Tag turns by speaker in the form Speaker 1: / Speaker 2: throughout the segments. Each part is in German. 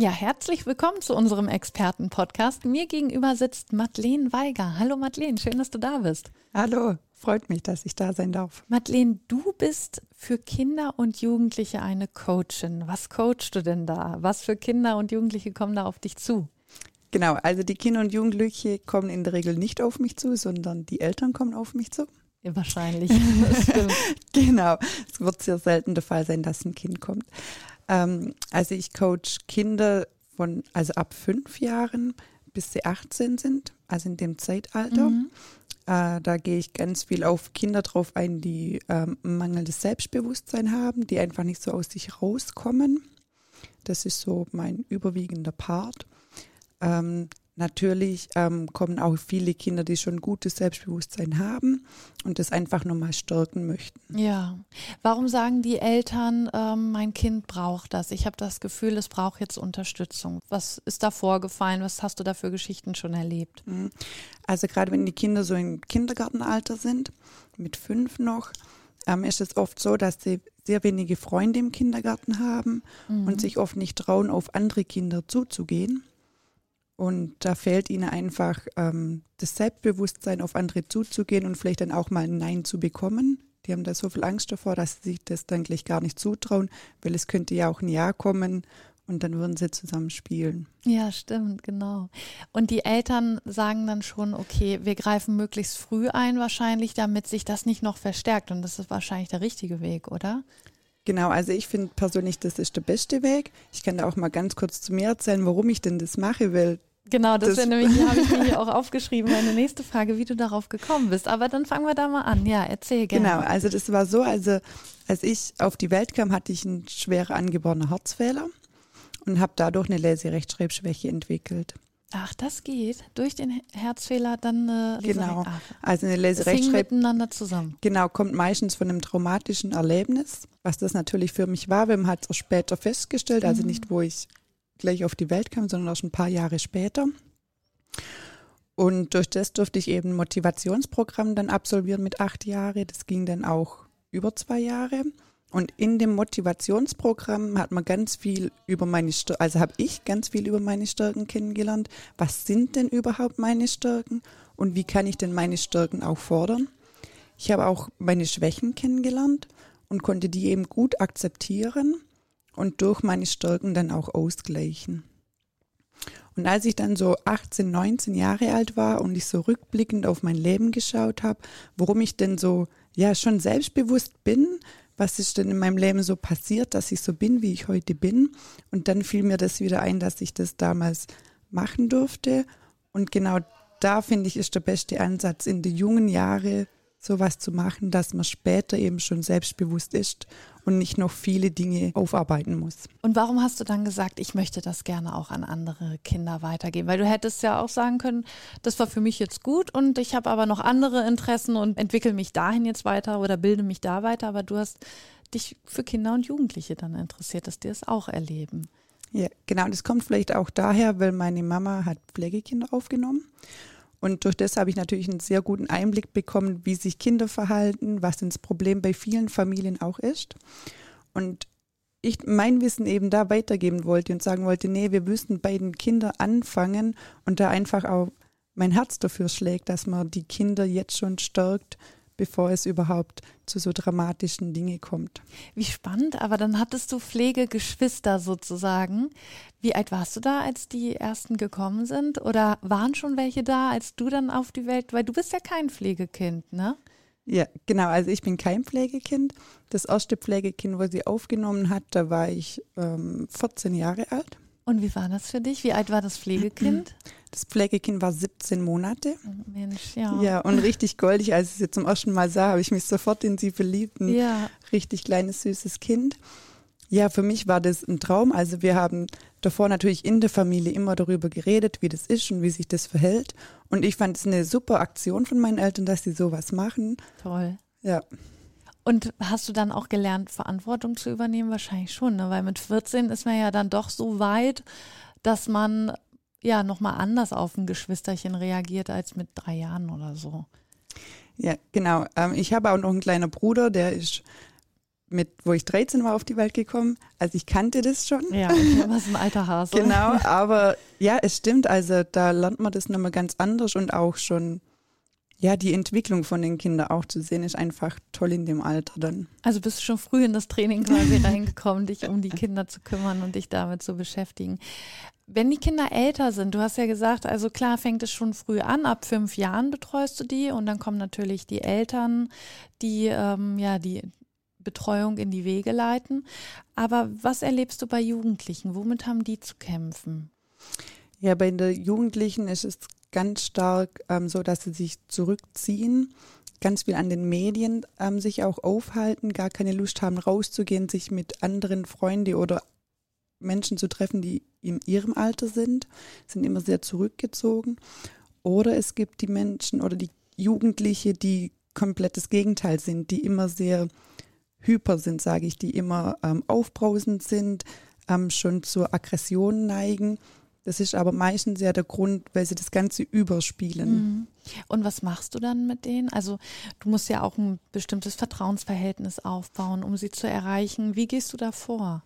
Speaker 1: Ja, herzlich willkommen zu unserem Experten-Podcast. Mir gegenüber sitzt Madeleine Weiger. Hallo Madeleine, schön, dass du da bist.
Speaker 2: Hallo, freut mich, dass ich da sein darf.
Speaker 1: Madeleine, du bist für Kinder und Jugendliche eine Coachin. Was coachst du denn da? Was für Kinder und Jugendliche kommen da auf dich zu?
Speaker 2: Genau, also die Kinder und Jugendliche kommen in der Regel nicht auf mich zu, sondern die Eltern kommen auf mich zu.
Speaker 1: Ja, wahrscheinlich.
Speaker 2: genau, es wird sehr selten der Fall sein, dass ein Kind kommt. Ähm, also ich coach Kinder von, also ab fünf Jahren bis sie 18 sind, also in dem Zeitalter. Mhm. Äh, da gehe ich ganz viel auf Kinder drauf ein, die ähm, mangelndes Selbstbewusstsein haben, die einfach nicht so aus sich rauskommen. Das ist so mein überwiegender Part. Ähm, Natürlich ähm, kommen auch viele Kinder, die schon gutes Selbstbewusstsein haben und das einfach nochmal stärken möchten.
Speaker 1: Ja. Warum sagen die Eltern, ähm, mein Kind braucht das? Ich habe das Gefühl, es braucht jetzt Unterstützung. Was ist da vorgefallen? Was hast du da für Geschichten schon erlebt?
Speaker 2: Mhm. Also gerade wenn die Kinder so im Kindergartenalter sind, mit fünf noch, ähm, ist es oft so, dass sie sehr wenige Freunde im Kindergarten haben mhm. und sich oft nicht trauen, auf andere Kinder zuzugehen. Und da fehlt ihnen einfach ähm, das Selbstbewusstsein, auf andere zuzugehen und vielleicht dann auch mal ein Nein zu bekommen. Die haben da so viel Angst davor, dass sie sich das dann gleich gar nicht zutrauen, weil es könnte ja auch ein Ja kommen und dann würden sie zusammen spielen.
Speaker 1: Ja, stimmt, genau. Und die Eltern sagen dann schon, okay, wir greifen möglichst früh ein wahrscheinlich, damit sich das nicht noch verstärkt. Und das ist wahrscheinlich der richtige Weg, oder?
Speaker 2: Genau, also ich finde persönlich, das ist der beste Weg. Ich kann da auch mal ganz kurz zu mir erzählen, warum ich denn das mache, weil
Speaker 1: Genau, das, das wäre nämlich, habe ich mir hier auch aufgeschrieben, meine nächste Frage, wie du darauf gekommen bist. Aber dann fangen wir da mal an. Ja, erzähl gerne.
Speaker 2: Genau, also das war so, also als ich auf die Welt kam, hatte ich einen schwer angeborenen Herzfehler und habe dadurch eine Leserechtschreibschwäche entwickelt.
Speaker 1: Ach, das geht. Durch den Herzfehler dann eine
Speaker 2: Genau. Also eine Leserechtschreib
Speaker 1: miteinander zusammen.
Speaker 2: Genau, kommt meistens von einem traumatischen Erlebnis, was das natürlich für mich war. Wir haben halt auch später festgestellt, also mhm. nicht, wo ich gleich auf die Welt kam, sondern auch schon ein paar Jahre später. Und durch das durfte ich eben ein Motivationsprogramm dann absolvieren mit acht Jahren. Das ging dann auch über zwei Jahre. Und in dem Motivationsprogramm hat man ganz viel über meine Stärken, also habe ich ganz viel über meine Stärken kennengelernt. Was sind denn überhaupt meine Stärken und wie kann ich denn meine Stärken auch fordern? Ich habe auch meine Schwächen kennengelernt und konnte die eben gut akzeptieren und durch meine Stärken dann auch ausgleichen. Und als ich dann so 18, 19 Jahre alt war und ich so rückblickend auf mein Leben geschaut habe, worum ich denn so ja schon selbstbewusst bin, was ist denn in meinem Leben so passiert, dass ich so bin, wie ich heute bin. Und dann fiel mir das wieder ein, dass ich das damals machen durfte. Und genau da finde ich, ist der beste Ansatz, in die jungen Jahre sowas zu machen, dass man später eben schon selbstbewusst ist und nicht noch viele Dinge aufarbeiten muss.
Speaker 1: Und warum hast du dann gesagt, ich möchte das gerne auch an andere Kinder weitergeben? Weil du hättest ja auch sagen können, das war für mich jetzt gut und ich habe aber noch andere Interessen und entwickle mich dahin jetzt weiter oder bilde mich da weiter, aber du hast dich für Kinder und Jugendliche dann interessiert, dass die es auch erleben.
Speaker 2: Ja, genau. Das kommt vielleicht auch daher, weil meine Mama hat Pflegekinder aufgenommen und durch das habe ich natürlich einen sehr guten Einblick bekommen, wie sich Kinder verhalten, was das Problem bei vielen Familien auch ist. Und ich mein Wissen eben da weitergeben wollte und sagen wollte, nee, wir müssen bei den Kindern anfangen und da einfach auch mein Herz dafür schlägt, dass man die Kinder jetzt schon stärkt, bevor es überhaupt zu so dramatischen Dingen kommt.
Speaker 1: Wie spannend, aber dann hattest du Pflegegeschwister sozusagen. Wie alt warst du da, als die ersten gekommen sind? Oder waren schon welche da, als du dann auf die Welt, weil du bist ja kein Pflegekind, ne?
Speaker 2: Ja, genau. Also ich bin kein Pflegekind. Das erste Pflegekind, wo sie aufgenommen hat, da war ich ähm, 14 Jahre alt.
Speaker 1: Und wie war das für dich? Wie alt war das Pflegekind?
Speaker 2: Das Pflegekind war 17 Monate.
Speaker 1: Oh, Mensch, ja.
Speaker 2: Ja, und richtig goldig. Als ich es jetzt zum ersten Mal sah, habe ich mich sofort in sie verliebt. Ein
Speaker 1: ja.
Speaker 2: richtig kleines, süßes Kind. Ja, für mich war das ein Traum. Also wir haben davor natürlich in der Familie immer darüber geredet, wie das ist und wie sich das verhält. Und ich fand es eine super Aktion von meinen Eltern, dass sie sowas machen.
Speaker 1: Toll.
Speaker 2: Ja.
Speaker 1: Und hast du dann auch gelernt, Verantwortung zu übernehmen? Wahrscheinlich schon, ne? weil mit 14 ist man ja dann doch so weit, dass man ja nochmal anders auf ein Geschwisterchen reagiert als mit drei Jahren oder so.
Speaker 2: Ja, genau. Ähm, ich habe auch noch einen kleinen Bruder, der ist mit, wo ich 13 war, auf die Welt gekommen. Also ich kannte das schon.
Speaker 1: Ja, was ein alter Hase.
Speaker 2: genau, aber ja, es stimmt. Also da lernt man das nochmal ganz anders und auch schon, ja, die Entwicklung von den Kindern auch zu sehen, ist einfach toll in dem Alter dann.
Speaker 1: Also bist du schon früh in das Training quasi reingekommen, dich um die Kinder zu kümmern und dich damit zu beschäftigen. Wenn die Kinder älter sind, du hast ja gesagt, also klar fängt es schon früh an, ab fünf Jahren betreust du die und dann kommen natürlich die Eltern, die ähm, ja die Betreuung in die Wege leiten. Aber was erlebst du bei Jugendlichen? Womit haben die zu kämpfen?
Speaker 2: Ja, bei den Jugendlichen ist es ganz stark ähm, so, dass sie sich zurückziehen, ganz viel an den Medien ähm, sich auch aufhalten, gar keine Lust haben, rauszugehen, sich mit anderen Freunden oder Menschen zu treffen, die in ihrem Alter sind, sind immer sehr zurückgezogen. Oder es gibt die Menschen oder die Jugendliche, die komplett das Gegenteil sind, die immer sehr hyper sind, sage ich, die immer ähm, aufbrausend sind, ähm, schon zur Aggression neigen. Das ist aber meistens ja der Grund, weil sie das Ganze überspielen.
Speaker 1: Mhm. Und was machst du dann mit denen? Also du musst ja auch ein bestimmtes Vertrauensverhältnis aufbauen, um sie zu erreichen. Wie gehst du da vor?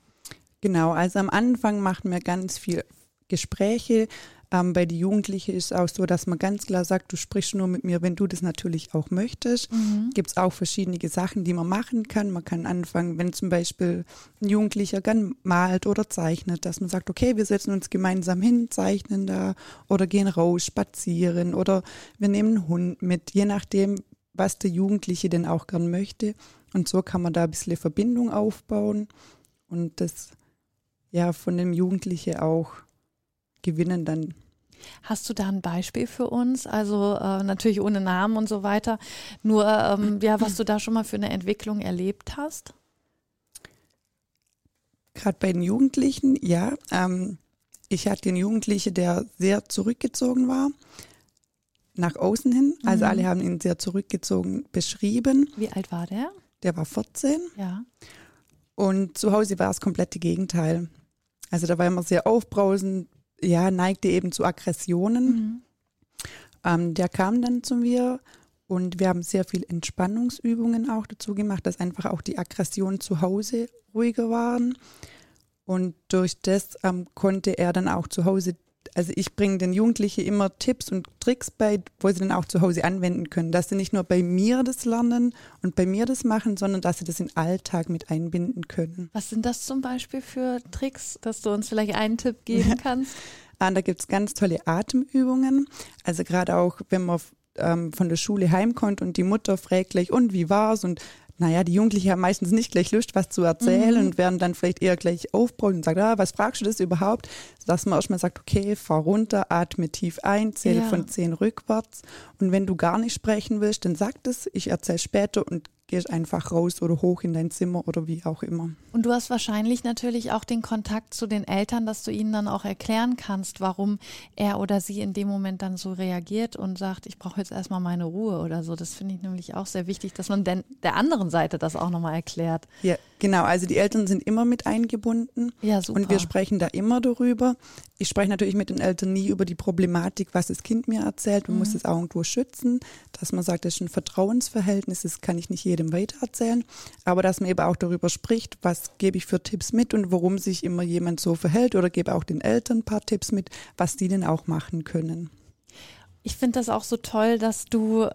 Speaker 2: Genau, also am Anfang macht man ganz viel Gespräche. Ähm, bei den Jugendlichen ist es auch so, dass man ganz klar sagt, du sprichst nur mit mir, wenn du das natürlich auch möchtest. Mhm. Gibt es auch verschiedene Sachen, die man machen kann. Man kann anfangen, wenn zum Beispiel ein Jugendlicher gern malt oder zeichnet, dass man sagt, okay, wir setzen uns gemeinsam hin, zeichnen da oder gehen raus, spazieren oder wir nehmen einen Hund mit, je nachdem, was der Jugendliche denn auch gern möchte. Und so kann man da ein bisschen Verbindung aufbauen und das ja von dem Jugendlichen auch gewinnen dann.
Speaker 1: Hast du da ein Beispiel für uns? Also äh, natürlich ohne Namen und so weiter. Nur ähm, ja, was du da schon mal für eine Entwicklung erlebt hast?
Speaker 2: Gerade bei den Jugendlichen, ja. Ähm, ich hatte einen Jugendlichen, der sehr zurückgezogen war, nach außen hin. Also mhm. alle haben ihn sehr zurückgezogen beschrieben.
Speaker 1: Wie alt war der?
Speaker 2: Der war 14.
Speaker 1: Ja.
Speaker 2: Und zu Hause war das komplette Gegenteil. Also da war immer sehr aufbrausend, ja, neigte eben zu Aggressionen. Mhm. Ähm, der kam dann zu mir und wir haben sehr viel Entspannungsübungen auch dazu gemacht, dass einfach auch die Aggressionen zu Hause ruhiger waren. Und durch das ähm, konnte er dann auch zu Hause also ich bringe den Jugendlichen immer Tipps und Tricks bei, wo sie dann auch zu Hause anwenden können, dass sie nicht nur bei mir das lernen und bei mir das machen, sondern dass sie das in den Alltag mit einbinden können.
Speaker 1: Was sind das zum Beispiel für Tricks, dass du uns vielleicht einen Tipp geben kannst?
Speaker 2: ah, da gibt es ganz tolle Atemübungen. Also gerade auch, wenn man ähm, von der Schule heimkommt und die Mutter fragt gleich, und wie war's? Und naja, die Jugendlichen haben meistens nicht gleich Lust, was zu erzählen mhm. und werden dann vielleicht eher gleich aufbrüllen und sagen, ah, was fragst du das überhaupt? Dass man erstmal sagt, okay, fahr runter, atme tief ein, zähle ja. von zehn rückwärts. Und wenn du gar nicht sprechen willst, dann sag das, ich erzähle später und gehst einfach raus oder hoch in dein Zimmer oder wie auch immer.
Speaker 1: Und du hast wahrscheinlich natürlich auch den Kontakt zu den Eltern, dass du ihnen dann auch erklären kannst, warum er oder sie in dem Moment dann so reagiert und sagt, ich brauche jetzt erstmal meine Ruhe oder so. Das finde ich nämlich auch sehr wichtig, dass man denn der anderen Seite das auch nochmal erklärt.
Speaker 2: Ja, genau. Also die Eltern sind immer mit eingebunden.
Speaker 1: Ja, super.
Speaker 2: Und wir sprechen da immer darüber. Ich spreche natürlich mit den Eltern nie über die Problematik, was das Kind mir erzählt. Man mhm. muss es auch irgendwo schützen, dass man sagt, das ist ein Vertrauensverhältnis, das kann ich nicht jedem weitererzählen. Aber dass man eben auch darüber spricht, was gebe ich für Tipps mit und warum sich immer jemand so verhält oder gebe auch den Eltern ein paar Tipps mit, was die denn auch machen können.
Speaker 1: Ich finde das auch so toll, dass du,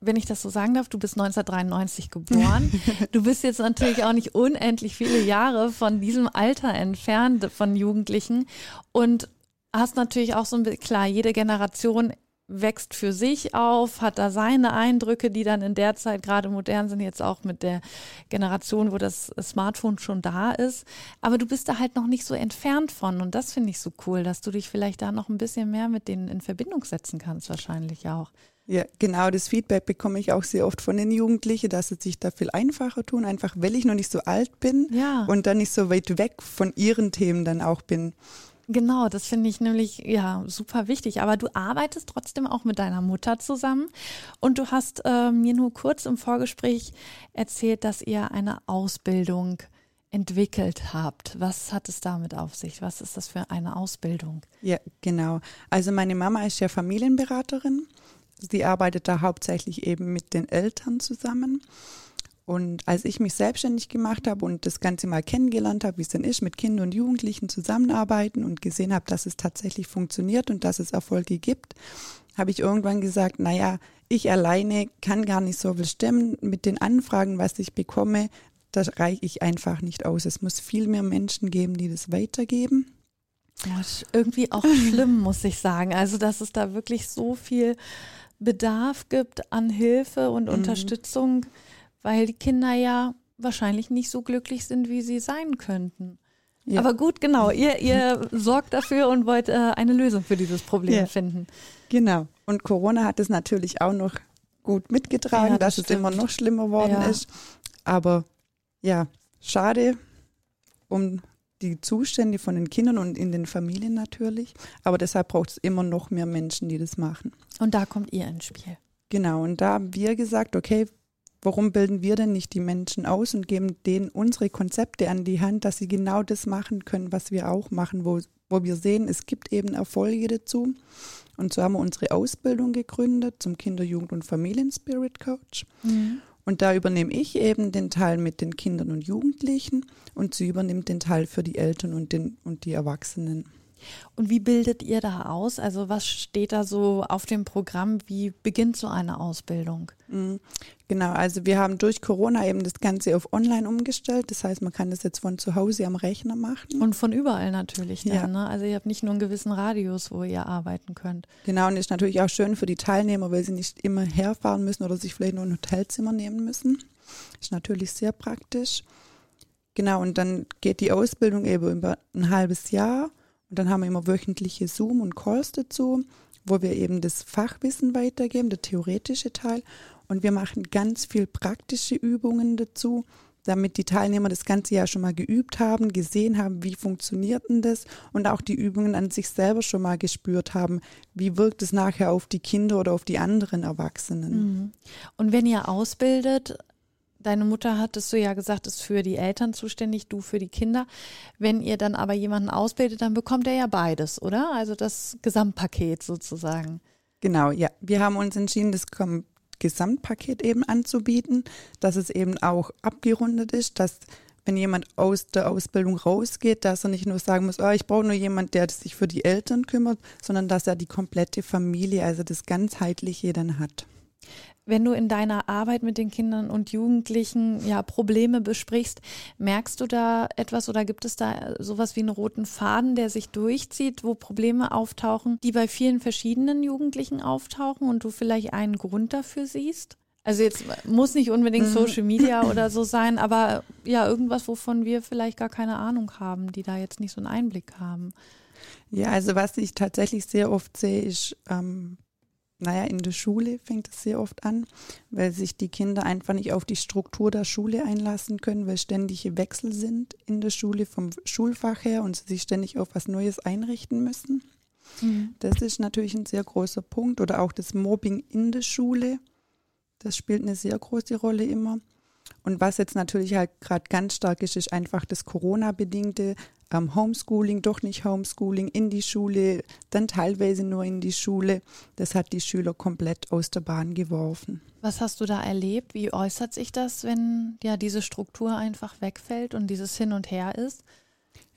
Speaker 1: wenn ich das so sagen darf, du bist 1993 geboren. du bist jetzt natürlich auch nicht unendlich viele Jahre von diesem Alter entfernt von Jugendlichen und hast natürlich auch so ein bisschen, klar, jede Generation wächst für sich auf, hat da seine Eindrücke, die dann in der Zeit gerade modern sind, jetzt auch mit der Generation, wo das Smartphone schon da ist. Aber du bist da halt noch nicht so entfernt von und das finde ich so cool, dass du dich vielleicht da noch ein bisschen mehr mit denen in Verbindung setzen kannst, wahrscheinlich auch.
Speaker 2: Ja, genau, das Feedback bekomme ich auch sehr oft von den Jugendlichen, dass sie sich da viel einfacher tun, einfach weil ich noch nicht so alt bin
Speaker 1: Ja.
Speaker 2: und dann nicht so weit weg von ihren Themen dann auch bin.
Speaker 1: Genau, das finde ich nämlich ja super wichtig. Aber du arbeitest trotzdem auch mit deiner Mutter zusammen und du hast äh, mir nur kurz im Vorgespräch erzählt, dass ihr eine Ausbildung entwickelt habt. Was hat es damit auf sich? Was ist das für eine Ausbildung?
Speaker 2: Ja, genau. Also meine Mama ist ja Familienberaterin. Sie arbeitet da hauptsächlich eben mit den Eltern zusammen. Und als ich mich selbstständig gemacht habe und das Ganze mal kennengelernt habe, wie es denn ist, mit Kindern und Jugendlichen zusammenarbeiten und gesehen habe, dass es tatsächlich funktioniert und dass es Erfolge gibt, habe ich irgendwann gesagt, naja, ich alleine kann gar nicht so viel stemmen mit den Anfragen, was ich bekomme. Da reiche ich einfach nicht aus. Es muss viel mehr Menschen geben, die das weitergeben.
Speaker 1: Das ist irgendwie auch schlimm, muss ich sagen. Also, dass es da wirklich so viel Bedarf gibt an Hilfe und Unterstützung, weil die Kinder ja wahrscheinlich nicht so glücklich sind, wie sie sein könnten.
Speaker 2: Ja.
Speaker 1: Aber gut, genau, ihr, ihr sorgt dafür und wollt äh, eine Lösung für dieses Problem
Speaker 2: Ja.
Speaker 1: finden.
Speaker 2: Genau. Und Corona hat es natürlich auch noch gut mitgetragen,
Speaker 1: Ja, das
Speaker 2: dass es immer
Speaker 1: stimmt.
Speaker 2: noch schlimmer worden
Speaker 1: Ja.
Speaker 2: ist. Aber ja, schade um die Zustände von den Kindern und in den Familien natürlich. Aber deshalb braucht es immer noch mehr Menschen, die das machen.
Speaker 1: Und da kommt ihr ins Spiel.
Speaker 2: Genau. Und da haben wir gesagt, okay, warum bilden wir denn nicht die Menschen aus und geben denen unsere Konzepte an die Hand, dass sie genau das machen können, was wir auch machen, wo, wo wir sehen, es gibt eben Erfolge dazu. Und so haben wir unsere Ausbildung gegründet zum Kinder-, Jugend- und Familien-Spirit Coach. Und da übernehme ich eben den Teil mit den Kindern und Jugendlichen und sie übernimmt den Teil für die Eltern und, den, und die Erwachsenen.
Speaker 1: Und wie bildet ihr da aus? Also was steht da so auf dem Programm? Wie beginnt so eine Ausbildung?
Speaker 2: Mhm. Genau, also wir haben durch Corona eben das Ganze auf online umgestellt. Das heißt, man kann das jetzt von zu Hause am Rechner machen.
Speaker 1: Und von überall natürlich dann,
Speaker 2: Ja.
Speaker 1: ne? Also ihr habt nicht nur einen gewissen Radius, wo ihr arbeiten könnt.
Speaker 2: Genau, und ist natürlich auch schön für die Teilnehmer, weil sie nicht immer herfahren müssen oder sich vielleicht nur ein Hotelzimmer nehmen müssen. Ist natürlich sehr praktisch. Genau, und dann geht die Ausbildung eben über ein halbes Jahr. Und dann haben wir immer wöchentliche Zoom und Calls dazu, wo wir eben das Fachwissen weitergeben, der theoretische Teil. Und wir machen ganz viel praktische Übungen dazu, damit die Teilnehmer das ganze Jahr schon mal geübt haben, gesehen haben, wie funktioniert denn das und auch die Übungen an sich selber schon mal gespürt haben, wie wirkt es nachher auf die Kinder oder auf die anderen Erwachsenen.
Speaker 1: Mhm. Und wenn ihr ausbildet, deine Mutter hattest du ja gesagt, ist für die Eltern zuständig, du für die Kinder. Wenn ihr dann aber jemanden ausbildet, dann bekommt er ja beides, oder? Also das Gesamtpaket sozusagen.
Speaker 2: Genau, ja. Wir haben uns entschieden, das Gesamtpaket eben anzubieten, dass es eben auch abgerundet ist, dass wenn jemand aus der Ausbildung rausgeht, dass er nicht nur sagen muss, oh, ich brauche nur jemand, der sich für die Eltern kümmert, sondern dass er die komplette Familie, also das ganzheitliche dann hat.
Speaker 1: Wenn du in deiner Arbeit mit den Kindern und Jugendlichen ja Probleme besprichst, merkst du da etwas oder gibt es da sowas wie einen roten Faden, der sich durchzieht, wo Probleme auftauchen, die bei vielen verschiedenen Jugendlichen auftauchen und du vielleicht einen Grund dafür siehst? Also jetzt muss nicht unbedingt Social Media oder so sein, aber ja, irgendwas, wovon wir vielleicht gar keine Ahnung haben, die da jetzt nicht so einen Einblick haben.
Speaker 2: Ja, also was ich tatsächlich sehr oft sehe, ist, ähm, naja, in der Schule fängt es sehr oft an, weil sich die Kinder einfach nicht auf die Struktur der Schule einlassen können, weil ständige Wechsel sind in der Schule vom Schulfach her und sie sich ständig auf was Neues einrichten müssen. Das ist natürlich ein sehr großer Punkt. Oder auch das Mobbing in der Schule. Das spielt eine sehr große Rolle immer. Und was jetzt natürlich halt gerade ganz stark ist, ist einfach das Corona-bedingte ähm, Homeschooling, doch nicht Homeschooling, in die Schule, dann teilweise nur in die Schule. Das hat die Schüler komplett aus der Bahn geworfen.
Speaker 1: Was hast du da erlebt? Wie äußert sich das, wenn ja diese Struktur einfach wegfällt und dieses Hin und Her ist?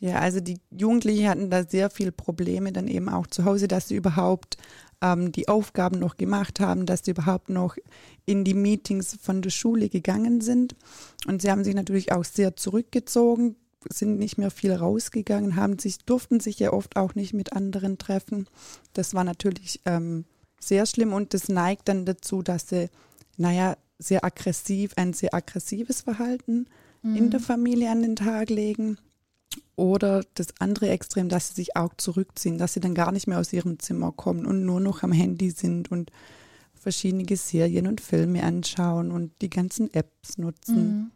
Speaker 2: Ja, also die Jugendlichen hatten da sehr viele Probleme dann eben auch zu Hause, dass sie überhaupt ähm, die Aufgaben noch gemacht haben, dass sie überhaupt noch in die Meetings von der Schule gegangen sind. Und sie haben sich natürlich auch sehr zurückgezogen, sind nicht mehr viel rausgegangen, haben sich, durften sich ja oft auch nicht mit anderen treffen. Das war natürlich ähm, sehr schlimm und das neigt dann dazu, dass sie, naja, sehr aggressiv, ein sehr aggressives Verhalten in der Familie an den Tag legen. Oder das andere Extrem, dass sie sich auch zurückziehen, dass sie dann gar nicht mehr aus ihrem Zimmer kommen und nur noch am Handy sind und verschiedene Serien und Filme anschauen und die ganzen Apps nutzen.
Speaker 1: Mhm.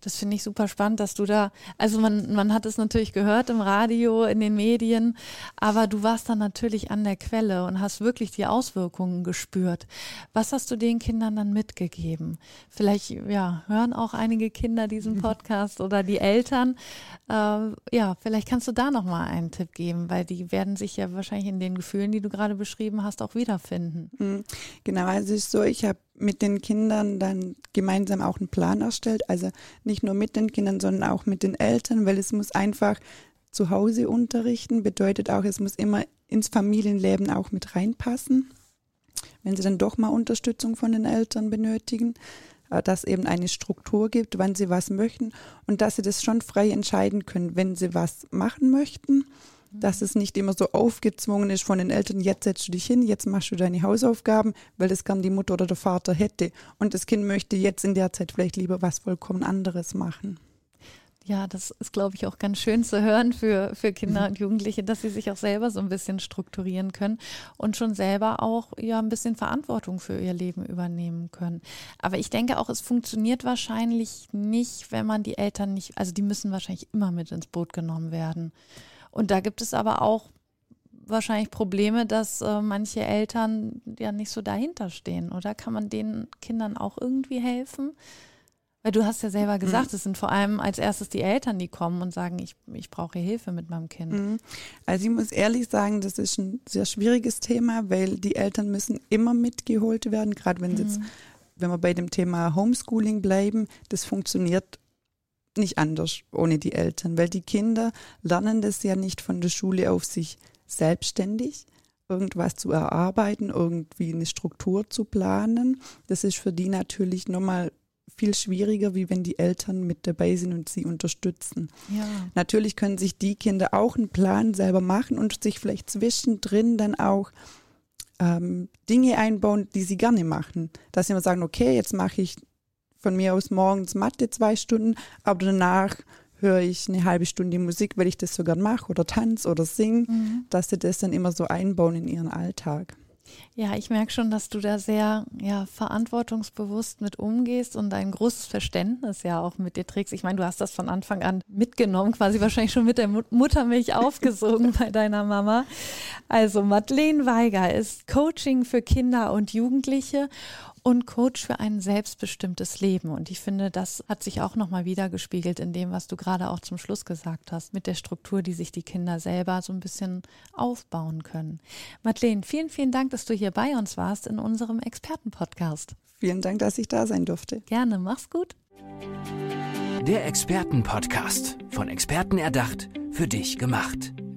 Speaker 1: Das finde ich super spannend, dass du da, also man, man hat es natürlich gehört im Radio, in den Medien, aber du warst dann natürlich an der Quelle und hast wirklich die Auswirkungen gespürt. Was hast du den Kindern dann mitgegeben? Vielleicht, ja, hören auch einige Kinder diesen Podcast oder die Eltern. Äh, ja, vielleicht kannst du da nochmal einen Tipp geben, weil die werden sich ja wahrscheinlich in den Gefühlen, die du gerade beschrieben hast, auch wiederfinden.
Speaker 2: Mhm. Genau, also es ist so, ich habe mit den Kindern dann gemeinsam auch einen Plan erstellt. Also nicht nur mit den Kindern, sondern auch mit den Eltern, weil es muss einfach zu Hause unterrichten, bedeutet auch, es muss immer ins Familienleben auch mit reinpassen. Wenn sie dann doch mal Unterstützung von den Eltern benötigen, äh, dass eben eine Struktur gibt, wann sie was möchten und dass sie das schon frei entscheiden können, wenn sie was machen möchten dass es nicht immer so aufgezwungen ist von den Eltern, jetzt setzt du dich hin, jetzt machst du deine Hausaufgaben, weil das gern die Mutter oder der Vater hätte. Und das Kind möchte jetzt in der Zeit vielleicht lieber was vollkommen anderes machen.
Speaker 1: Ja, das ist, glaube ich, auch ganz schön zu hören für, für Kinder und Jugendliche, dass sie sich auch selber so ein bisschen strukturieren können und schon selber auch ja ein bisschen Verantwortung für ihr Leben übernehmen können. Aber ich denke auch, es funktioniert wahrscheinlich nicht, wenn man die Eltern nicht, also die müssen wahrscheinlich immer mit ins Boot genommen werden. Und da gibt es aber auch wahrscheinlich Probleme, dass äh, manche Eltern ja nicht so dahinter stehen. Oder kann man den Kindern auch irgendwie helfen? Weil du hast ja selber mhm. gesagt, mhm. es sind vor allem als erstes die Eltern, die kommen und sagen, ich, ich brauche Hilfe mit meinem Kind. Mhm.
Speaker 2: Also ich muss ehrlich sagen, das ist ein sehr schwieriges Thema, weil die Eltern müssen immer mitgeholt werden, gerade wenn mhm. jetzt, wenn wir bei dem Thema Homeschooling bleiben, das funktioniert nicht anders ohne die Eltern, weil die Kinder lernen das ja nicht von der Schule auf sich selbstständig, irgendwas zu erarbeiten, irgendwie eine Struktur zu planen. Das ist für die natürlich nochmal viel schwieriger, wie wenn die Eltern mit dabei sind und sie unterstützen. Ja. Natürlich können sich die Kinder auch einen Plan selber machen und sich vielleicht zwischendrin dann auch ähm, Dinge einbauen, die sie gerne machen. Dass sie immer sagen, okay, jetzt mache ich von mir aus morgens Mathe zwei Stunden, aber danach höre ich eine halbe Stunde Musik, weil ich das so gern mache oder tanze oder singe, mhm. dass sie das dann immer so einbauen in ihren Alltag.
Speaker 1: Ja, ich merke schon, dass du da sehr ja, verantwortungsbewusst mit umgehst und ein großes Verständnis ja auch mit dir trägst. Ich meine, du hast das von Anfang an mitgenommen, quasi wahrscheinlich schon mit der Muttermilch aufgesogen bei deiner Mama. Also Madeleine Weiger ist Coaching für Kinder und Jugendliche und Coach für ein selbstbestimmtes Leben. Und ich finde, das hat sich auch nochmal wiedergespiegelt in dem, was du gerade auch zum Schluss gesagt hast, mit der Struktur, die sich die Kinder selber so ein bisschen aufbauen können. Madeleine, vielen, vielen Dank, dass du hier bei uns warst in unserem Expertenpodcast.
Speaker 2: Vielen Dank, dass ich da sein durfte.
Speaker 1: Gerne, mach's gut.
Speaker 3: Der Expertenpodcast, von Experten erdacht, für dich gemacht.